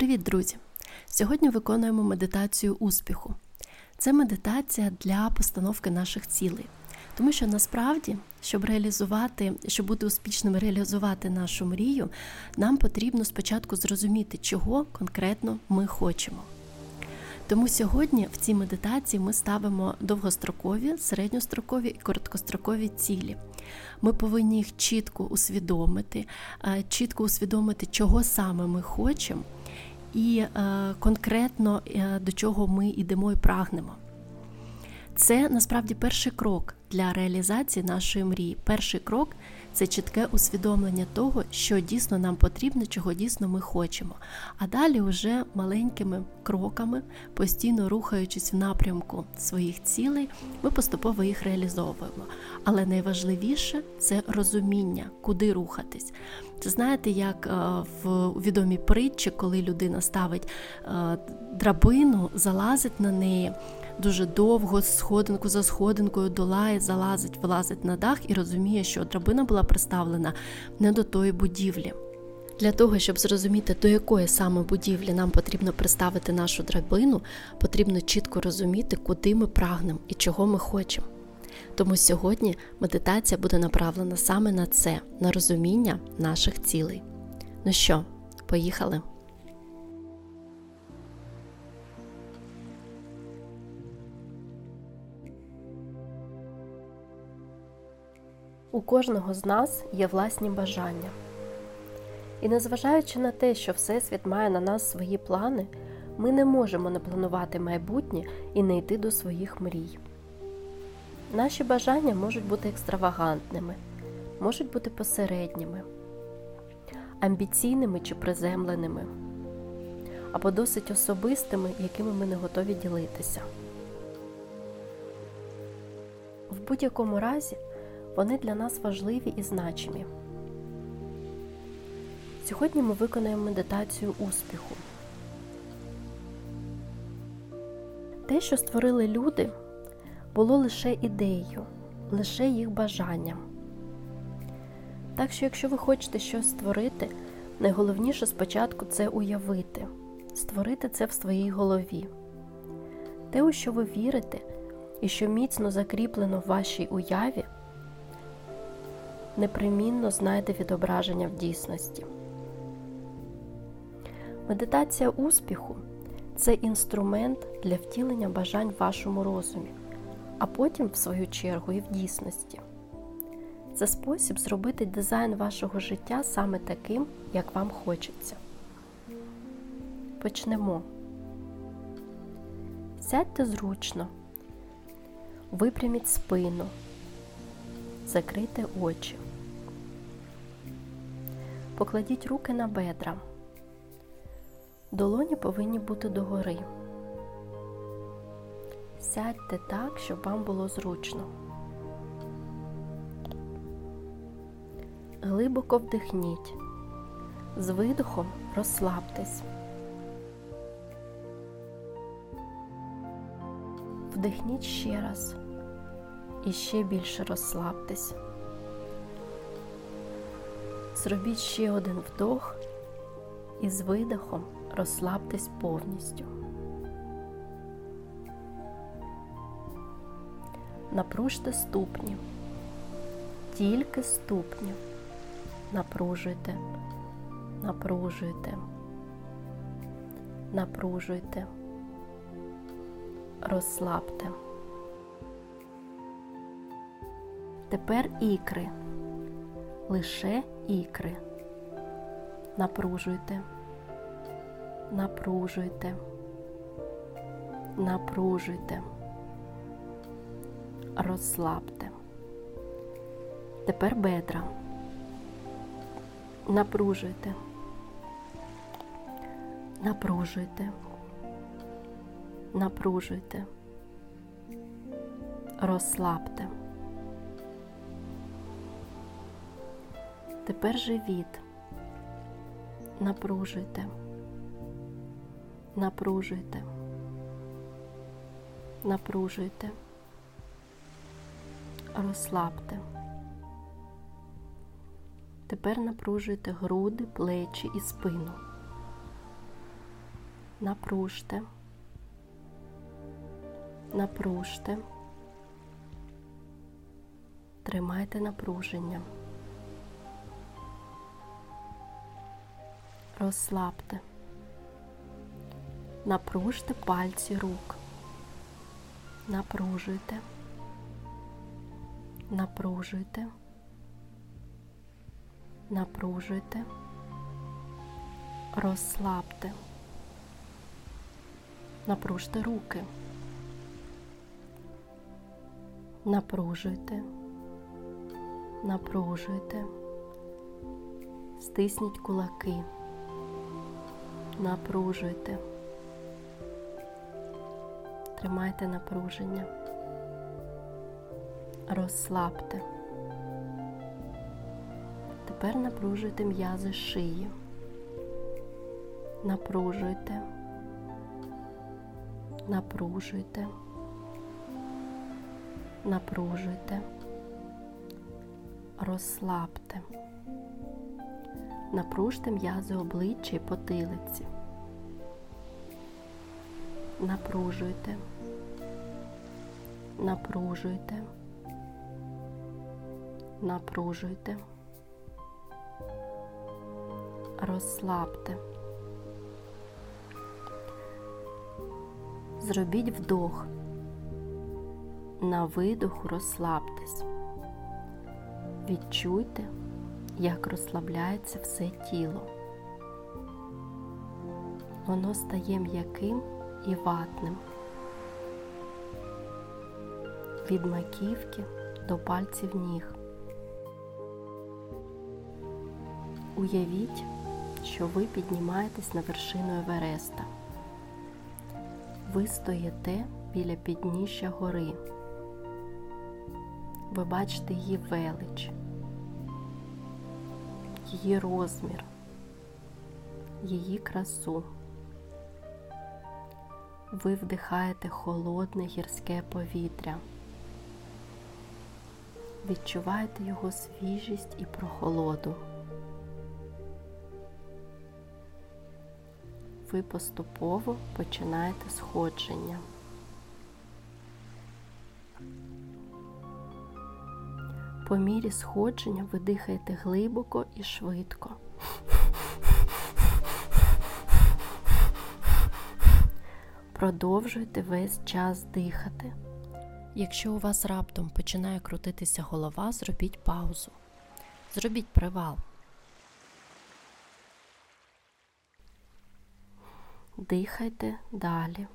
Привіт, друзі! Сьогодні виконуємо медитацію успіху. Це медитація для постановки наших цілей. Тому що насправді, щоб реалізувати, щоб бути успішними реалізувати нашу мрію, нам потрібно спочатку зрозуміти, чого конкретно ми хочемо. Тому сьогодні в цій медитації ми ставимо довгострокові, середньострокові і короткострокові цілі. Ми повинні їх чітко усвідомити, е, чітко усвідомити, чого саме ми хочемо, і е, конкретно е, до чого ми йдемо і прагнемо. Це насправді перший крок для реалізації нашої мрії. Перший крок це чітке усвідомлення того, що дійсно нам потрібно, чого дійсно ми хочемо. А далі вже маленькими кроками, постійно рухаючись в напрямку своїх цілей, ми поступово їх реалізовуємо. Але найважливіше це розуміння, куди рухатись. Це знаєте, як е, в відомій притчі, коли людина ставить е, драбину, залазить на неї дуже довго, сходинку за сходинкою долає, залазить, вилазить на дах і розуміє, що драбина була приставлена не до тої будівлі. Для того, щоб зрозуміти, до якої саме будівлі нам потрібно приставити нашу драбину, потрібно чітко розуміти, куди ми прагнемо і чого ми хочемо. Тому сьогодні медитація буде направлена саме на це, на розуміння наших цілей. Ну що, поїхали? У кожного з нас є власні бажання. І незважаючи на те, що Всесвіт має на нас свої плани, ми не можемо не планувати майбутнє і не йти до своїх мрій. Наші бажання можуть бути екстравагантними, можуть бути посередніми, амбіційними чи приземленими, або досить особистими, якими ми не готові ділитися. В будь-якому разі вони для нас важливі і значимі. Сьогодні ми виконаємо медитацію успіху. Те, що створили люди, було лише ідеєю, лише їх бажанням. Так що, якщо ви хочете щось створити, найголовніше спочатку це уявити, створити це в своїй голові. Те, у що ви вірите, і що міцно закріплено в вашій уяві непримінно знайде відображення в дійсності. Медитація успіху це інструмент для втілення бажань в вашому розумі, а потім, в свою чергу, і в дійсності. Це спосіб зробити дизайн вашого життя саме таким, як вам хочеться. Почнемо. Сядьте зручно, випряміть спину, закрийте очі. Покладіть руки на бедра. Долоні повинні бути догори. Сядьте так, щоб вам було зручно. Глибоко вдихніть. З видихом розслабтесь. Вдихніть ще раз і ще більше розслабтесь. Зробіть ще один вдох і з видихом розслабтесь повністю. Напружте ступні, тільки ступні. Напружуйте, напружуйте, напружуйте, розслабте. Тепер ікри лише ікри. Напружуйте, напружуйте, напружуйте, розслабте. Тепер бедра. Напружуйте, напружуйте, напружуйте, розслабте. Тепер живіт. Напружуйте, напружуйте, напружуйте, розслабте. Тепер напружуйте груди, плечі і спину. Напружте. Напружте. Тримайте напруження. Розслабте. Напружте пальці рук. Напружуйте. Напружуйте. Напружуйте. Розслабте. Напружте руки. Напружуйте. Напружуйте. Стисніть кулаки. Напружуйте. Тримайте напруження. Розслабте. Тепер напружуйте м'язи шиї. Напружуйте. Напружуйте. Напружуйте. Розслабте. Напружте м'язи обличчя і потилиці. Напружуйте. Напружуйте. Напружуйте. Розслабте. Зробіть вдох. На видоху розслабтесь. Відчуйте, як розслабляється все тіло. Воно стає м'яким і ватним. Від маківки до пальців ніг. Уявіть, що ви піднімаєтесь на вершину Евереста. Ви стоїте біля підніжжя гори. Ви бачите її велич, її розмір, її красу. Ви вдихаєте холодне гірське повітря. Відчуваєте його свіжість і прохолоду. Ви поступово починаєте сходження. По мірі сходження ви дихаєте глибоко і швидко. Продовжуйте весь час дихати. Якщо у вас раптом починає крутитися голова, зробіть паузу. Зробіть привал. Дихайте далі.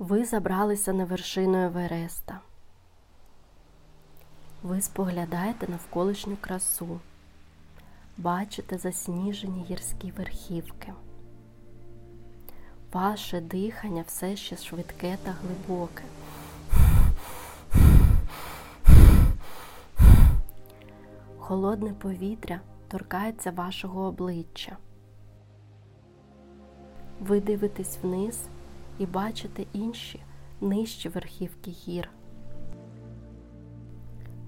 Ви забралися на вершину Евереста. Ви споглядаєте навколишню красу, бачите засніжені гірські верхівки. Ваше дихання все ще швидке та глибоке. Холодне повітря торкається вашого обличчя. Ви дивитесь вниз і бачите інші нижчі верхівки гір.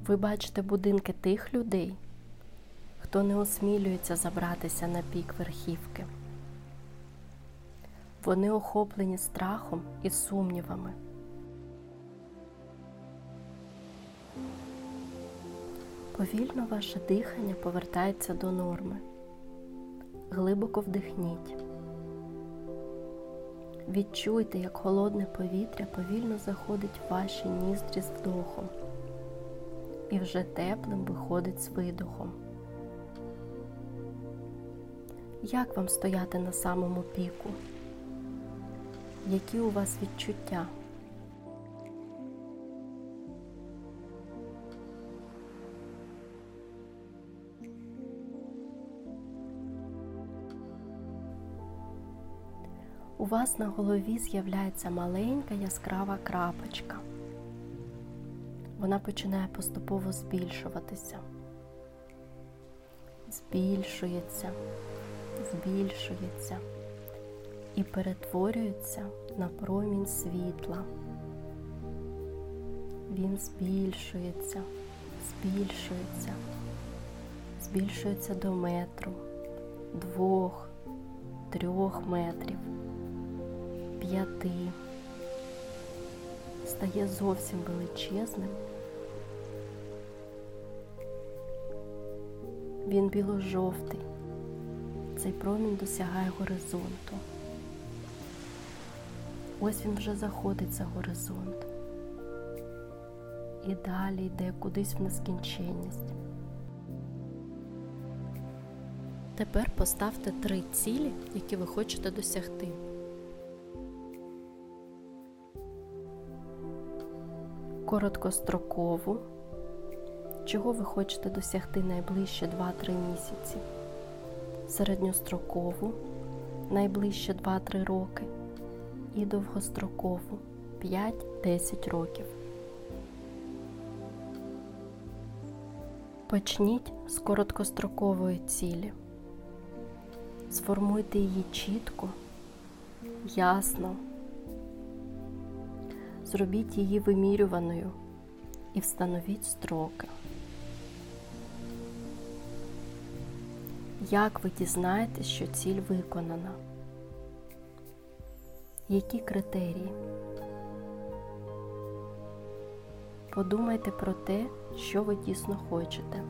Ви бачите будинки тих людей, хто не осмілюється забратися на пік верхівки. Вони охоплені страхом і сумнівами. Повільно ваше дихання повертається до норми. Глибоко вдихніть. Відчуйте, як холодне повітря повільно заходить в ваші ніздрі з вдохом і вже теплим виходить з видохом. Як вам стояти на самому піку? Які у вас відчуття? У вас на голові з'являється маленька яскрава крапочка. Вона починає поступово збільшуватися. Збільшується, збільшується і перетворюється на промінь світла. Він збільшується, збільшується, збільшується до метру, двох, трьох метрів, п'яти. Стає зовсім величезним. Він біло-жовтий. Цей промінь досягає горизонту. Ось він вже заходить за горизонт. І далі йде кудись в нескінченність. Тепер поставте три цілі, які ви хочете досягти. Короткострокову, чого ви хочете досягти найближче 2-3 місяці, середньострокову найближче 2-3 роки і довгострокову 5-10 років. Почніть з короткострокової цілі. Сформуйте її чітко, ясно. Зробіть її вимірюваною і встановіть строки. Як ви дізнаєтесь, що ціль виконана? Які критерії? Подумайте про те, що ви дійсно хочете.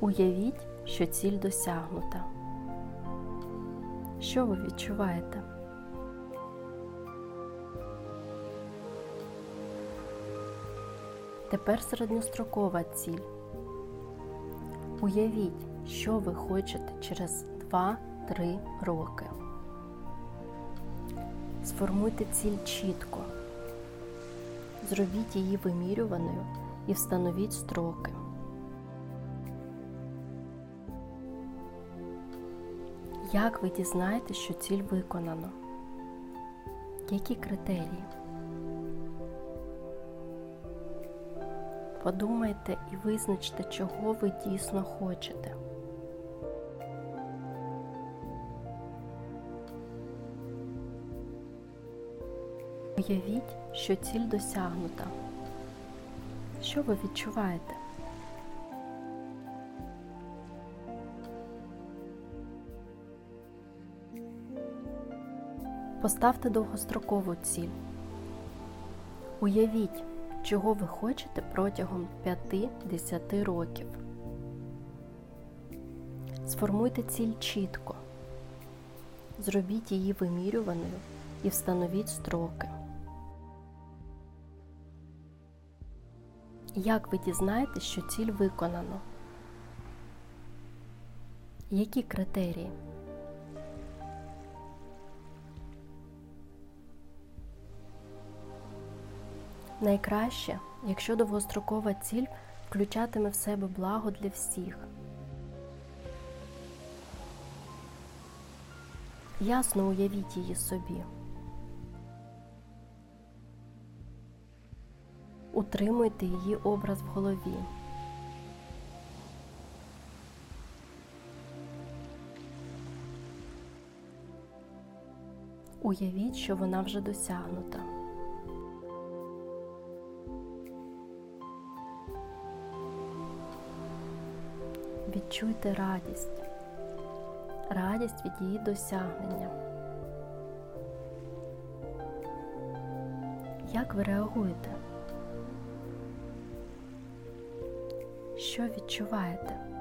Уявіть, що ціль досягнута. Що ви відчуваєте? Тепер середньострокова ціль. Уявіть, що ви хочете через 2-3 роки. Сформуйте ціль чітко. Зробіть її вимірюваною і встановіть строки. Як ви дізнаєте, що ціль виконано? Які критерії? Подумайте і визначте, чого ви дійсно хочете. Уявіть, що ціль досягнута. Що ви відчуваєте? Поставте довгострокову ціль. Уявіть, чого ви хочете протягом 5-10 років. Сформуйте ціль чітко. Зробіть її вимірюваною і встановіть строки. Як ви дізнаєтесь, що ціль виконано? Які критерії? Найкраще, якщо довгострокова ціль включатиме в себе благо для всіх. Ясно уявіть її собі. Утримуйте її образ в голові. Уявіть, що вона вже досягнута. Відчуйте радість, радість від її досягнення. Як ви реагуєте? Що відчуваєте?